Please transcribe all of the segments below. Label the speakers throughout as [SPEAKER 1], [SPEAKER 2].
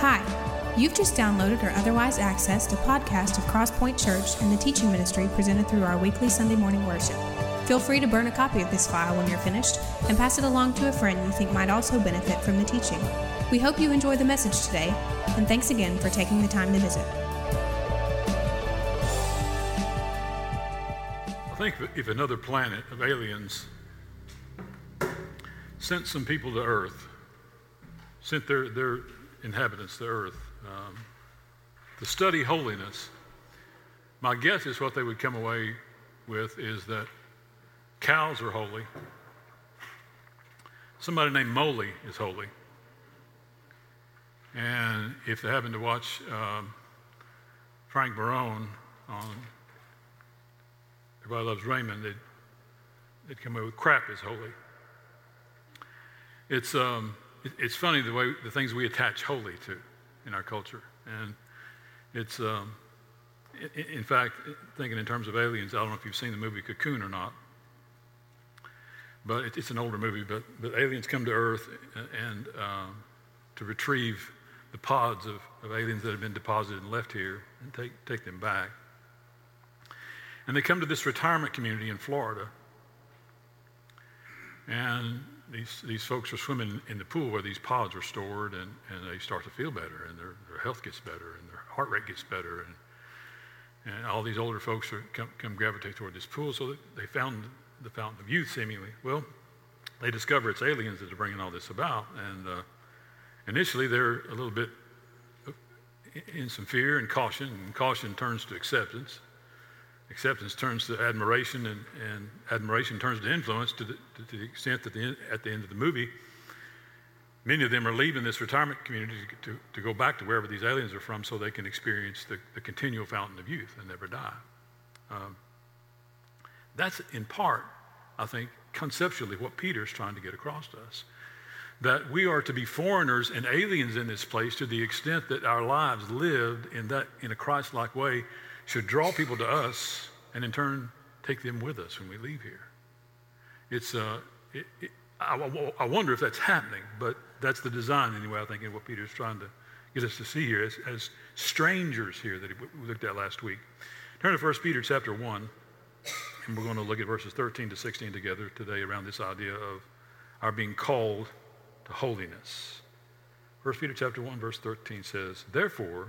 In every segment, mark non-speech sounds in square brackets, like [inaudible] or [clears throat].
[SPEAKER 1] Hi, you've just downloaded or otherwise accessed a podcast of Crosspoint Church and the teaching ministry presented through our weekly Sunday morning worship. Feel free to burn a copy of this file when you're finished and pass it along to a friend you think might also benefit from the teaching. We hope you enjoy the message today, and thanks again for taking the time to visit.
[SPEAKER 2] I think if another planet of aliens sent some people to Earth, sent their, their inhabitants to Earth um, to study holiness, my guess is what they would come away with is that cows are holy. Somebody named Moley is holy. And if they happen to watch um, Frank Barone on Everybody Loves Raymond, they'd, they'd come away with crap is holy. It's, um, it's funny the way the things we attach holy to in our culture. And it's, um, in, fact, thinking in terms of aliens, I don't know if you've seen the movie Cocoon or not, but it's an older movie. But, but aliens come to Earth and um, to retrieve the pods of, of aliens that have been deposited and left here and take, take them back. And they come to this retirement community in Florida. And these, these folks are swimming in the pool where these pods are stored, and, and they start to feel better, and their, their health gets better, and their heart rate gets better. And, and all these older folks are, come, come gravitate toward this pool. So they found the fountain of youth, seemingly. Well, they discover it's aliens that are bringing all this about. And uh, initially, they're a little bit in some fear and caution, and caution turns to acceptance. Acceptance turns to admiration, and, and admiration turns to influence to the, to the extent that the, at the end of the movie, many of them are leaving this retirement community to, to, to, go back to wherever these aliens are from so they can experience the, the continual fountain of youth and never die. Um, that's in part, I think, conceptually what Peter's trying to get across to us. That we are to be foreigners and aliens in this place to the extent that our lives lived in, that, in a Christ like way should draw people to us and in turn take them with us when we leave here. It's, uh, it, it, I, I, wonder if that's happening, but that's the design anyway, I think, in what Peter's trying to get us to see here as, as strangers here that we looked at last week. Turn to 1 Peter chapter 1, and we're going to look at verses 13 to 16 together today around this idea of our being called to holiness. 1 Peter chapter 1, verse 13 says, Therefore,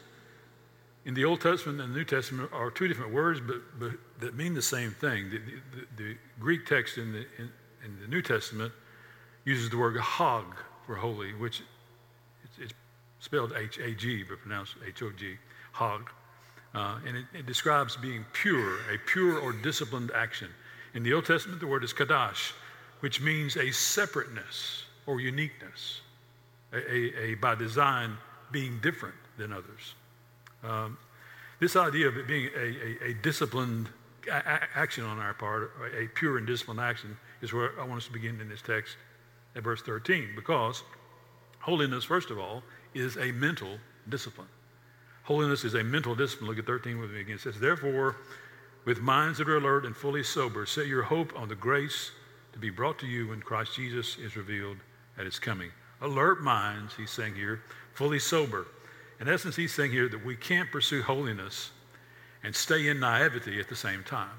[SPEAKER 2] in the Old Testament and the New Testament are two different words, but, but that mean the same thing. The, the, the Greek text in the, in, in, the New Testament uses the word hag for holy, which it's, it's spelled H A G, but pronounced H O G, hog. Uh, and it, it, describes being pure, a pure or disciplined action. In the Old Testament, the word is kadash, which means a separateness or uniqueness, a, a, a by design being different than others. Um, this idea of it being a, a, a disciplined a- action on our part, a pure and disciplined action, is where I want us to begin in this text at verse 13, because holiness, first of all, is a mental discipline. Holiness is a mental discipline. Look at 13 with me again. It says, Therefore, with minds that are alert and fully sober, set your hope on the grace to be brought to you when Christ Jesus is revealed at his coming. Alert minds, he's saying here, fully sober. In essence, he's saying here that we can't pursue holiness and stay in naivety at the same time.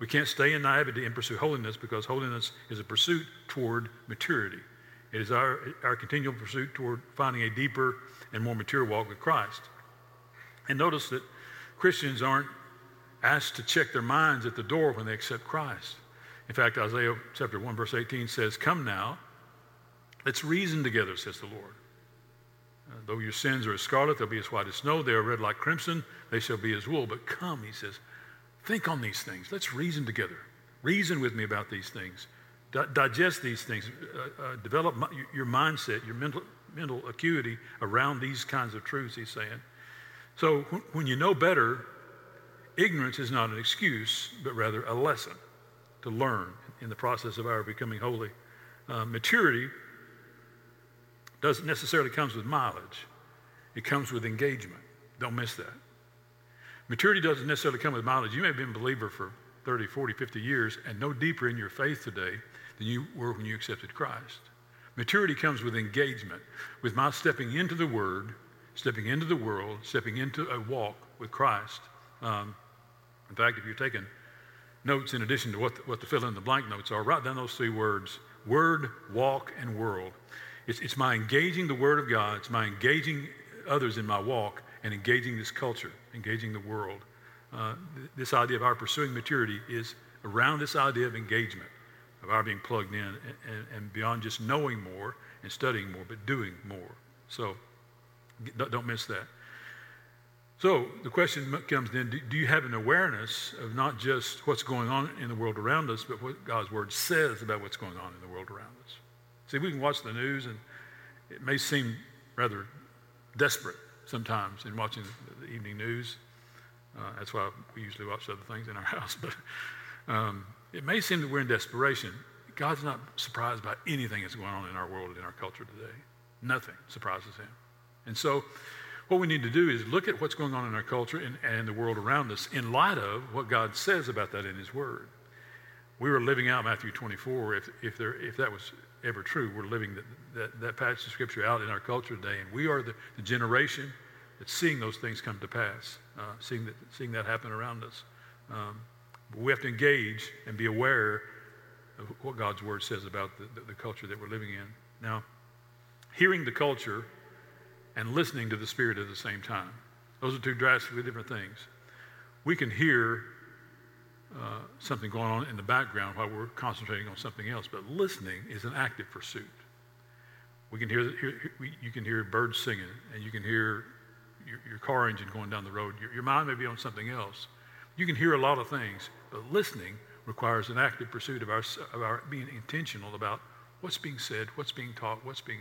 [SPEAKER 2] We can't stay in naivety and pursue holiness because holiness is a pursuit toward maturity. It is our, our continual pursuit toward finding a deeper and more mature walk with Christ. And notice that Christians aren't asked to check their minds at the door when they accept Christ. In fact, Isaiah chapter 1, verse 18 says, Come now, let's reason together, says the Lord. Though your sins are as scarlet, they'll be as white as snow. They are red like crimson. They shall be as wool. But come, he says, think on these things. Let's reason together. Reason with me about these things. D- digest these things. Uh, uh, develop your mindset, your mental, mental acuity around these kinds of truths, he's saying. So when you know better, ignorance is not an excuse, but rather a lesson to learn in the process of our becoming holy. Uh, maturity doesn't necessarily comes with mileage. It comes with engagement. Don't miss that. Maturity doesn't necessarily come with mileage. You may have been a believer for 30, 40, 50 years and no deeper in your faith today than you were when you accepted Christ. Maturity comes with engagement, with my stepping into the Word, stepping into the world, stepping into a walk with Christ. Um, in fact, if you're taking notes in addition to what the, what the fill in the blank notes are, write down those three words Word, walk, and world. It's, it's my engaging the Word of God, it's my engaging others in my walk, and engaging this culture, engaging the world. Uh, th- this idea of our pursuing maturity is around this idea of engagement, of our being plugged in, and, and, and beyond just knowing more and studying more, but doing more. So don't miss that. So the question comes then do you have an awareness of not just what's going on in the world around us, but what God's Word says about what's going on in the world around us? See, we can watch the news, and it may seem rather desperate sometimes in watching the, evening news. Uh, that's why we usually watch other things in our [laughs] house. But um, it may seem that we're in desperation. God's not surprised by anything that's going on in our world, and in our culture today. Nothing surprises him. And so, what we need to do is look at what's going on in our culture and, and the world around us in light of what God says about that in His Word. We were living out Matthew 24, if, if, there, if that was ever true. We're living that, that, that passage of Scripture out in our culture today, and we are the, the generation that's seeing those things come to pass, uh, seeing, that, seeing that happen around us. Um, we have to engage and be aware of what God's Word says about the, the, the culture that we're living in. Now, hearing the culture and listening to the Spirit at the same time. Those are two drastically different things. We can hear uh, something going on in the background while we're concentrating on something else, but listening is an active pursuit. We can hear, hear, hear you can hear birds singing, and you can hear your, your car engine going down the road. Your, your mind may be on something else. You can hear a lot of things, but listening requires an active pursuit of our, of our being intentional about what's being said, what's being taught, what's being,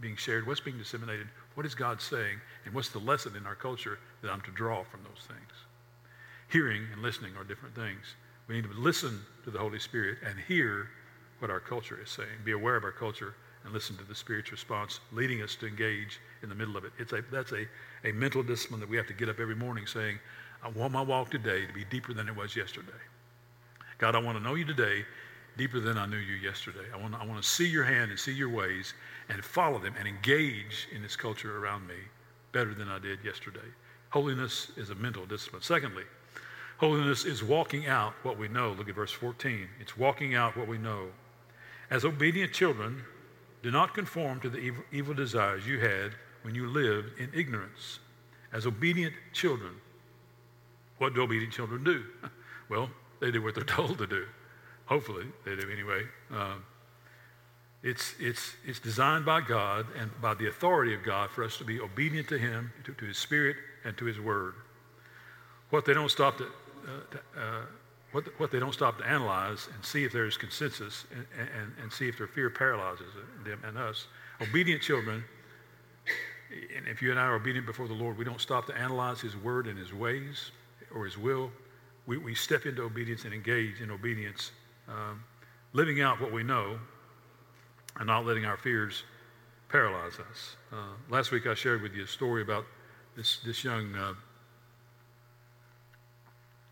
[SPEAKER 2] being shared, what's being disseminated, what is God saying? And what's the lesson in our culture that I'm to draw from those things? Hearing and listening are different things. We need to listen to the Holy Spirit and hear what our culture is saying. Be aware of our culture and listen to the Spirit's response, leading us to engage in the middle of it. It's a, that's a, a mental discipline that we have to get up every morning saying, I want my walk today to be deeper than it was yesterday. God, I want to know you today deeper than I knew you yesterday. I want, I want to see your hand and see your ways and follow them and engage in this culture around me better than I did yesterday. Holiness is a mental discipline. Secondly, holiness is walking out what we know. Look at verse 14. It's walking out what we know. As obedient children, do not conform to the evil, evil desires you had when you lived in ignorance. As obedient children, what do obedient children do? [laughs] Well, they do what they're [laughs] told to do. Hopefully, they do anyway. Um, it's, it's, it's designed by God and by the authority of God for us to be obedient to Him, to, to His Spirit, and to His Word. What they don't stop to, uh, uh, what, what they don't stop to analyze and see if there's consensus and, and, and see if their fear paralyzes them and us. Obedient children, and if you and I are obedient before the Lord, we don't stop to analyze His Word and His ways or His will. We, we step into obedience and engage in obedience, um, living out what we know and not letting our fears paralyze us. Uh, last week I shared with you a story about this, this young uh,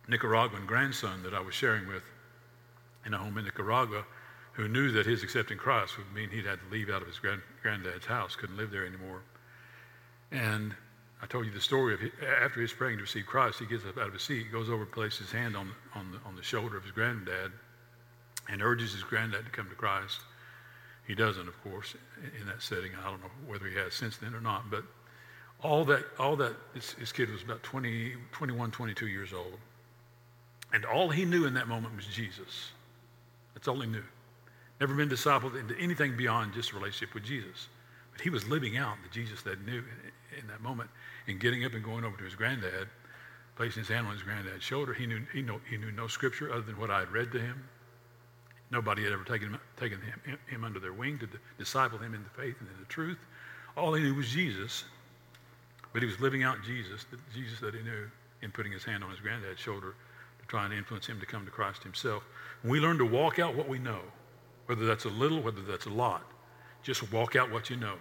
[SPEAKER 2] Nicaraguan grandson that I was sharing with in a home in Nicaragua who knew that his accepting Christ would mean he'd had to leave out of his grand, granddad's house, couldn't live there anymore. And I told you the story of after he's praying to receive Christ, he gets up out of his seat, goes over places his hand on, on, the, on the shoulder of his granddad and urges his granddad to come to Christ. He doesn't, of course, in that setting. I don't know whether he has since then or not. But all that, all that, his kid was about 20, 21, 22 years old. And all he knew in that moment was Jesus. That's all he knew. Never been discipled into anything beyond just a relationship with Jesus. But he was living out the Jesus that knew in, in that moment and getting up and going over to his granddad, placing his hand on his granddad's shoulder. He knew, he, know, he knew no scripture other than what I had read to him. Nobody had ever taken him, taken him, him under their wing to disciple him in the faith and in the truth. All he knew was Jesus. But he was living out Jesus, the Jesus that he knew, in putting his hand on his granddad's shoulder to influence him to come to Christ himself. We learn to walk out what we know, whether that's a little, whether that's a lot, just walk out what you know.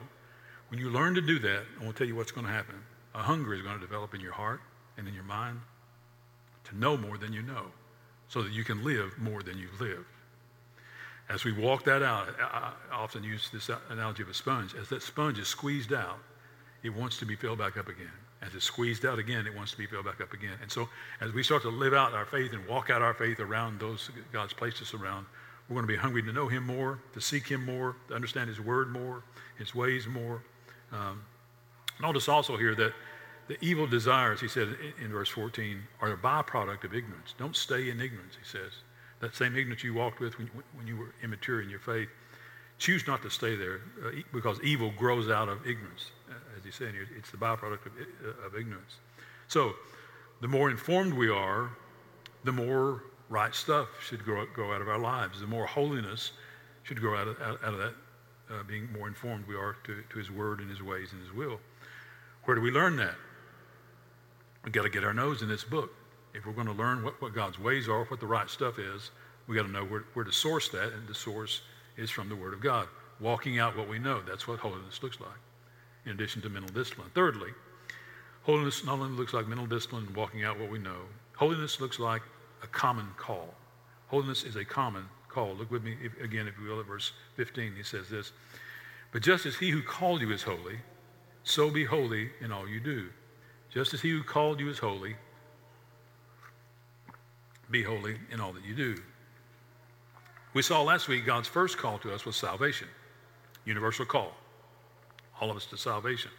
[SPEAKER 2] When you learn to do that, I want to tell you what's going to happen. A hunger is going to develop in your heart and in your mind to know more than you know so that you can live more than you've lived. As we walk that out, I often use this analogy of a sponge. As that sponge is squeezed out, it wants to be filled back up again. As it's squeezed out again, it wants to be filled back up again. And so as we start to live out our faith and walk out our faith around those God's placed us around, we're going to be hungry to know him more, to seek him more, to understand his word more, his ways more. Um, notice also here that the evil desires, he said in, in verse 14, are a byproduct of ignorance. Don't stay in ignorance, he says. That same ignorance you walked with when, when you were immature in your faith, choose not to stay there uh, because evil grows out of ignorance. Uh, as he's saying here, it's the byproduct of, uh, of ignorance. So, the more informed we are, the more right stuff should grow, grow out of our lives. The more holiness should grow out of, out, out of that, uh, being more informed we are to, to his word and his ways and his will. Where do we learn that? We've got to get our nose in this book. If we're going to learn what, what God's ways are, what the right stuff is, we've got to know where, where to source that, and the source is from the Word of God. Walking out what we know, that's what holiness looks like, in addition to mental discipline. Thirdly, holiness not only looks like mental discipline and walking out what we know, holiness looks like a common call. Holiness is a common call. Look with me if, again, if you will, at verse 15. He says this But just as he who called you is holy, so be holy in all you do. Just as he who called you is holy, be holy in all that you do. We saw last week God's first call to us was salvation, universal call, all of us to salvation.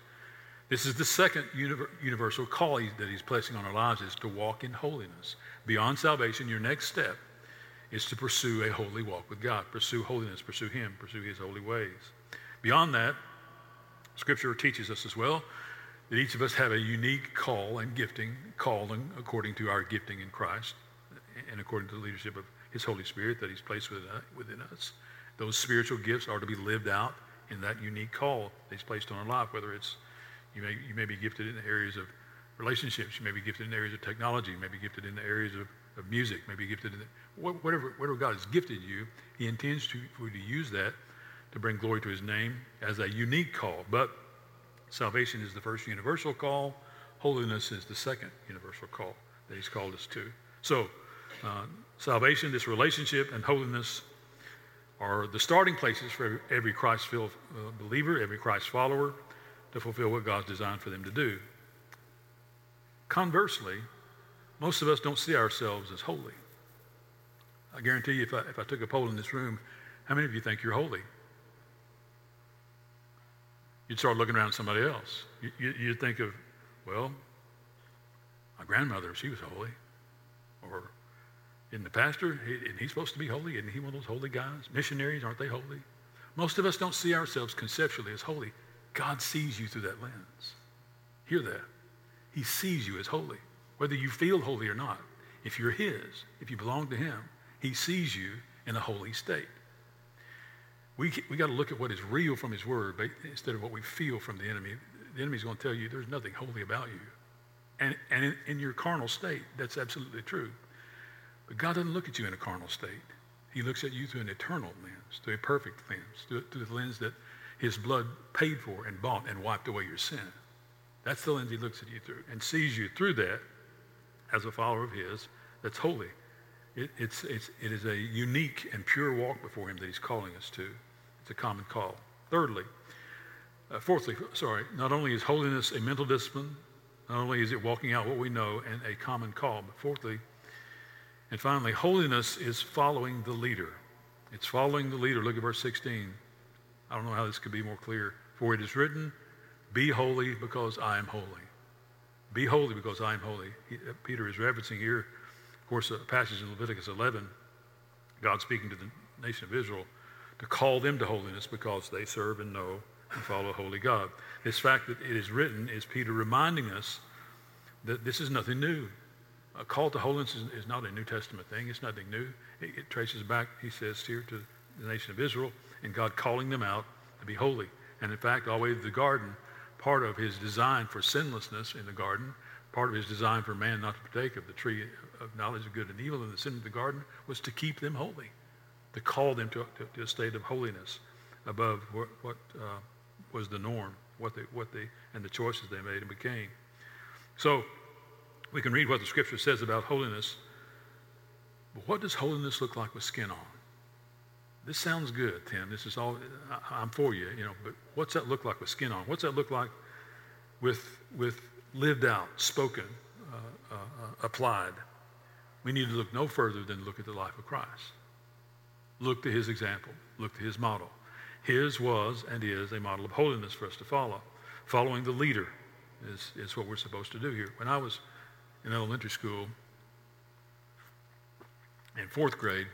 [SPEAKER 2] This is the second universal call that he's placing on our lives is to walk in holiness. Beyond salvation, your next step is to pursue a holy walk with God. Pursue holiness, pursue him, pursue his holy ways. Beyond that, Scripture teaches us as well that each of us have a unique call and gifting, calling according to our gifting in Christ and according to the leadership of His Holy Spirit that He's placed within us. Those spiritual gifts are to be lived out in that unique call that He's placed on our life, whether it's you may, you may be gifted in the areas of relationships, you may be gifted in the areas of technology, you may be gifted in the areas of, of music, maybe gifted in the, whatever, whatever God has gifted you, He intends to, for you to use that to bring glory to His name as a unique call. But Salvation is the first universal call. Holiness is the second universal call that he's called us to. So, uh, salvation, this relationship, and holiness are the starting places for every Christ-filled uh, believer, every Christ follower, to fulfill what God's designed for them to do. Conversely, most of us don't see ourselves as holy. I guarantee you, if I, if I took a poll in this room, how many of you think you're holy? You'd start looking around at somebody else. You, would think of, well, my grandmother, she was holy. Or in the pastor, he, he's supposed to be holy. Isn't he one of those holy guys? Missionaries, aren't they holy? Most of us don't see ourselves conceptually as holy. God sees you through that lens. Hear that. He sees you as holy, whether you feel holy or not. If you're His, if you belong to Him, He sees you in a holy state. We, we got to look at what is real from his word instead of what we feel from the enemy. The enemy's going to tell you there's nothing holy about you. And, and in, in your carnal state, that's absolutely true. But God doesn't look at you in a carnal state. He looks at you through an eternal lens, through a perfect lens, through, through the lens that his blood paid for and bought and wiped away your sin. That's the lens he looks at you through and sees you through that as a follower of his that's holy. It, it's, it's, it is a unique and pure walk before him that he's calling us to. It's a common call. Thirdly, uh, fourthly, sorry, not only is holiness a mental discipline, not only is it walking out what we know and a common call, but fourthly, and finally, holiness is following the leader. It's following the leader. Look at verse 16. I don't know how this could be more clear. For it is written, Be holy because I am holy. Be holy because I am holy. He, uh, Peter is referencing here of course, a passage in Leviticus 11, God speaking to the nation of Israel to call them to holiness because they serve and know and follow a holy God. This fact that it is written is Peter reminding us that this is nothing new. A call to holiness is, is not a New Testament thing. It's nothing new. It, it traces back, he says here, to the nation of Israel and God calling them out to be holy. And in fact, all the way to the garden, part of his design for sinlessness in the garden, part of his design for man not to partake of the tree of knowledge of good and evil in the sin of the garden was to keep them holy, to call them to, to, to a state of holiness above what, what uh, was the norm, what they, what they, and the choices they made and became. So we can read what the scripture says about holiness. But what does holiness look like with skin on? This sounds good, Tim. This is all I'm for you, you know. But what's that look like with skin on? What's that look like with with lived out, spoken, uh, uh, uh, applied? We need to look no further than look at the life of Christ. Look to his example. Look to his model. His was and is a model of holiness for us to follow. Following the leader is, is what we're supposed to do here. When I was in elementary school, in fourth grade,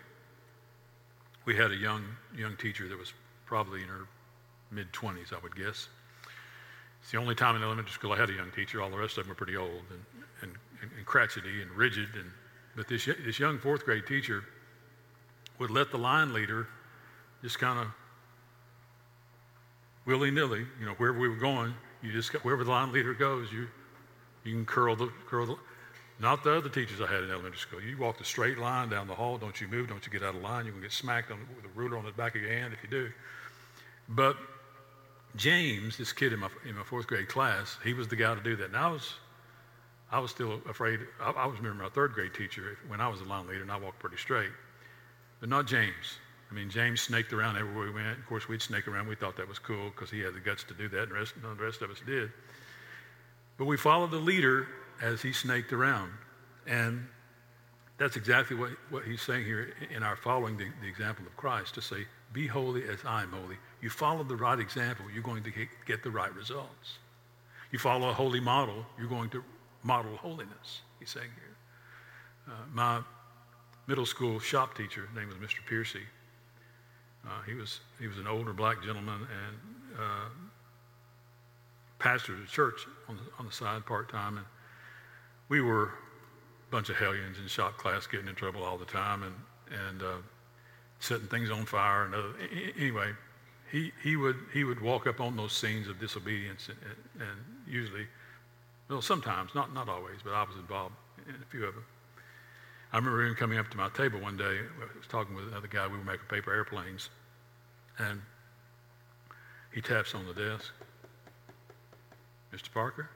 [SPEAKER 2] we had a young young teacher that was probably in her mid 20s, I would guess. It's the only time in elementary school I had a young teacher. All the rest of them were pretty old and, and, and crotchety and rigid. And, but this, this young fourth grade teacher would let the line leader just kind of willy nilly, you know, wherever we were going, you just wherever the line leader goes, you you can curl the curl the not the other teachers I had in elementary school. You walk the straight line down the hall. Don't you move. Don't you get out of line. You can get smacked on, with a ruler on the back of your hand if you do. But James, this kid in my, in my fourth grade class, he was the guy to do that. And I was, I was still afraid. I, I was remember my third grade teacher when I was a line leader, and I walked pretty straight. But not James. I mean, James snaked around everywhere we went. Of course, we'd snake around. We thought that was cool because he had the guts to do that, and the rest, none of the rest of us did. But we followed the leader as he snaked around. And that's exactly what, what he's saying here in our following the, the example of Christ to say, be holy as I'm holy. You follow the right example, you're going to get, the right results. You follow a holy model, you're going to model holiness, he's saying here. Uh, my middle school shop teacher, name was Mr. Piercy. Uh, he, was, he was an older black gentleman and uh, pastored a church on the, on the side part-time. And we were a bunch of hellions in shop class getting in trouble all the time and, and uh, setting things on fire. And other, anyway, he, he, would, he would walk up on those scenes of disobedience and, and, and usually, well, sometimes, not, not always, but I was involved in a few of them. I remember him coming up to my table one day. I was talking with another guy. We were making paper airplanes. And he taps on the desk. Mr. Parker?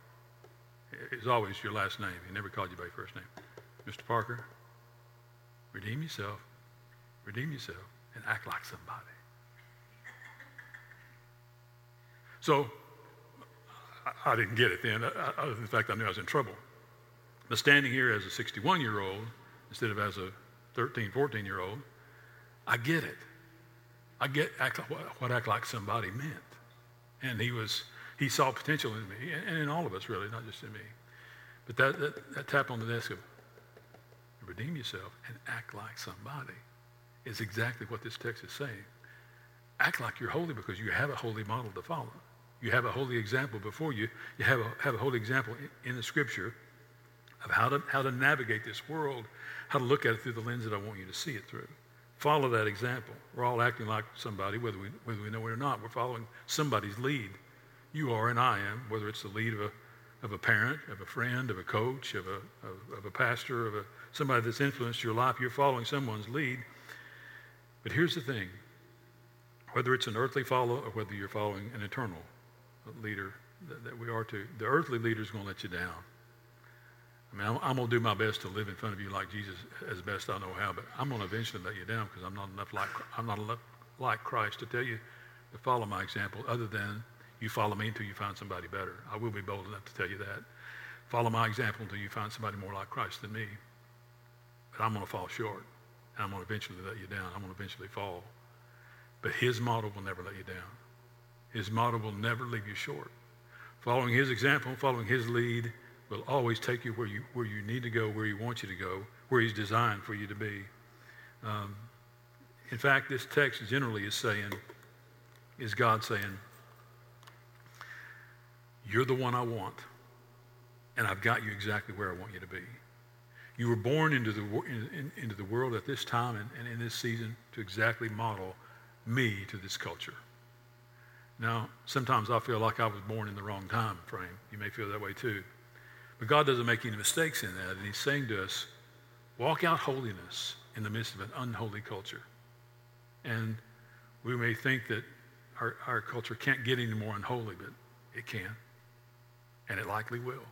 [SPEAKER 2] It's always your last name. He never called you by your first name. Mr. Parker, redeem yourself, redeem yourself, and act like somebody. So I, I didn't get it then. Uh, uh, other than the fact I knew I was in trouble. But standing here as a 61 year old instead of as a 13, 14 year old, I get it. I get act, what act like somebody meant. And he was he saw potential in me, and in all of us, really, not just in me. But that, that, that tap on the desk of redeem yourself and act like somebody is exactly what this text is saying. Act like you're holy because you have a holy model to follow. You have a holy example before you. You have a, have a holy example in, in the scripture of how to, how to navigate this world, how to look at it through the lens that I want you to see it through. Follow that example. We're all acting like somebody, whether we, whether we know it or not. We're following somebody's lead you are and I am, whether it's the lead of a, of a parent, of a friend, of a coach, of a, of, of a pastor, of a, somebody that's influenced your life, you're following someone's lead. But here's the thing whether it's an earthly follow or whether you're following an eternal leader that, that we are to, the earthly leader is going to let you down. I mean, I'm, I'm going to do my best to live in front of you like Jesus as best I know how, but I'm going to eventually let you down because I'm not enough like I'm not enough like Christ to tell you to follow my example, other than you follow me until you find somebody better. I will be bold enough to tell you that. Follow my example until you find somebody more like Christ than me. But I'm going to fall short. And I'm going to eventually let you down. I'm going to eventually fall. But his model will never let you down. His model will never leave you short. Following his example, following his lead, will always take you where you, where you need to go, where he wants you to go, where he's designed for you to be. Um, in fact, this text generally is saying, is God saying, you're the one I want, and I've got you exactly where I want you to be. You were born into the, in, into the world at this time and, and in this season to exactly model me to this culture. Now, sometimes I feel like I was born in the wrong time frame. You may feel that way too. But God doesn't make any mistakes in that. And He's saying to us, walk out holiness in the midst of an unholy culture. And we may think that our, our culture can't get any more unholy, but it can. And it likely will,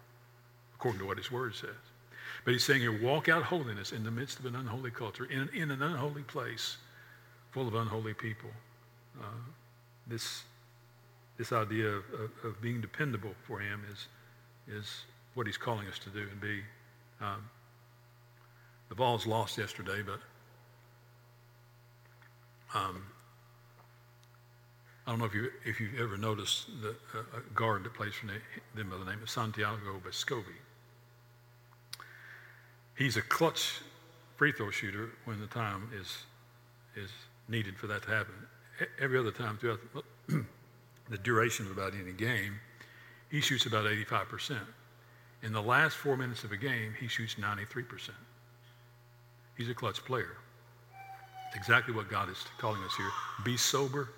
[SPEAKER 2] according to what His Word says. But He's saying here, walk out holiness in the midst of an unholy culture, in, in an unholy place full of unholy people. Uh, this, this idea of, of, of, being dependable for Him is, is what He's calling us to do and be. Um, the Vols lost yesterday, but um, I don't know if you if you've ever noticed the uh, guard that plays for them by the name of Santiago Vescovi. He's a clutch free throw shooter when the time is is needed for that to happen. Every other time throughout [clears throat] the, duration of about any game, he shoots about 85%. In the last four minutes of a game, he shoots 93%. He's a clutch player. It's exactly what God is calling us here. Be sober,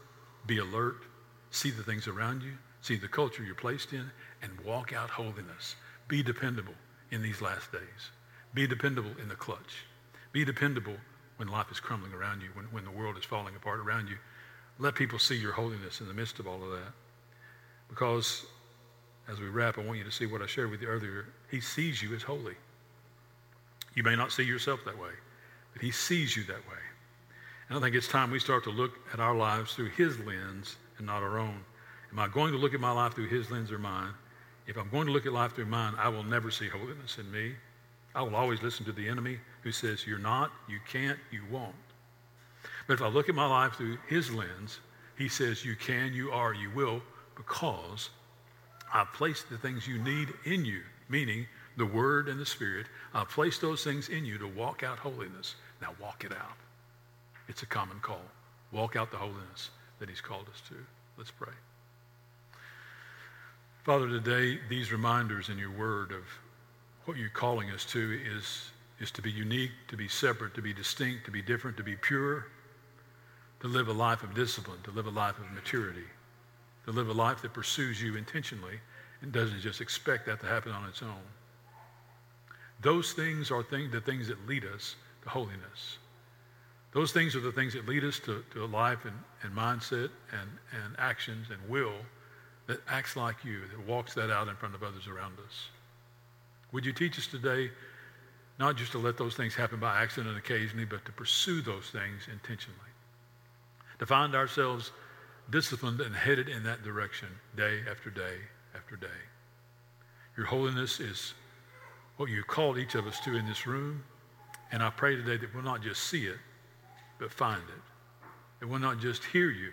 [SPEAKER 2] be alert, see the things around you, see the culture you're placed in, and walk out holiness. Be dependable in these last days. Be dependable in the clutch. Be dependable when life is crumbling around you, when, when the world is falling apart around you. Let people see your holiness in the midst of all of that. Because as we wrap, I want you to see what I shared with you earlier. He sees you as holy. You may not see yourself that way, but he sees you that way. And I think it's time we start to look at our lives through his lens and not our own. Am I going to look at my life through his lens or mine? If I'm going to look at life through mine, I will never see holiness in me. I will always listen to the enemy who says, You're not, you can't, you won't. But if I look at my life through his lens, he says, You can, you are, you will, because I've placed the things you need in you, meaning the Word and the Spirit. I've placed those things in you to walk out holiness. Now walk it out. It's a common call. Walk out the holiness that he's called us to. Let's pray. Father, today, these reminders in your word of what you're calling us to is, is to be unique, to be separate, to be distinct, to be different, to be pure, to live a life of discipline, to live a life of maturity, to live a life that pursues you intentionally and doesn't just expect that to happen on its own. Those things are thing, the things that lead us to holiness. Those things are the things that lead us to, to a life and, and mindset and, and actions and will that acts like you, that walks that out in front of others around us. Would you teach us today not just to let those things happen by accident occasionally, but to pursue those things intentionally? To find ourselves disciplined and headed in that direction day after day after day. Your holiness is what you called each of us to in this room. And I pray today that we'll not just see it, but find it. That we'll not just hear you,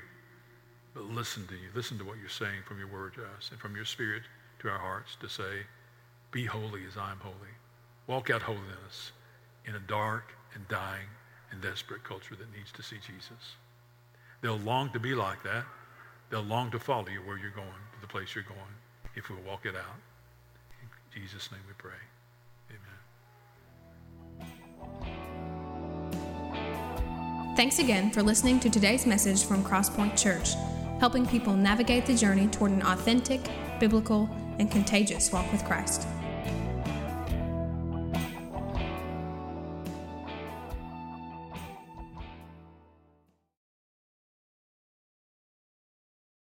[SPEAKER 2] but listen to you. Listen to what you're saying from your word to us and from your spirit to our hearts to say, be holy as I am holy. Walk out holiness in a dark and dying and desperate culture that needs to see Jesus. They'll long to be like that. They'll long to follow you where you're going, to the place you're going, if we'll walk it out. In Jesus' name we pray.
[SPEAKER 1] Amen. Thanks again for listening to today's message from Crosspoint Church, helping people navigate the journey toward an authentic, biblical, and contagious walk with Christ.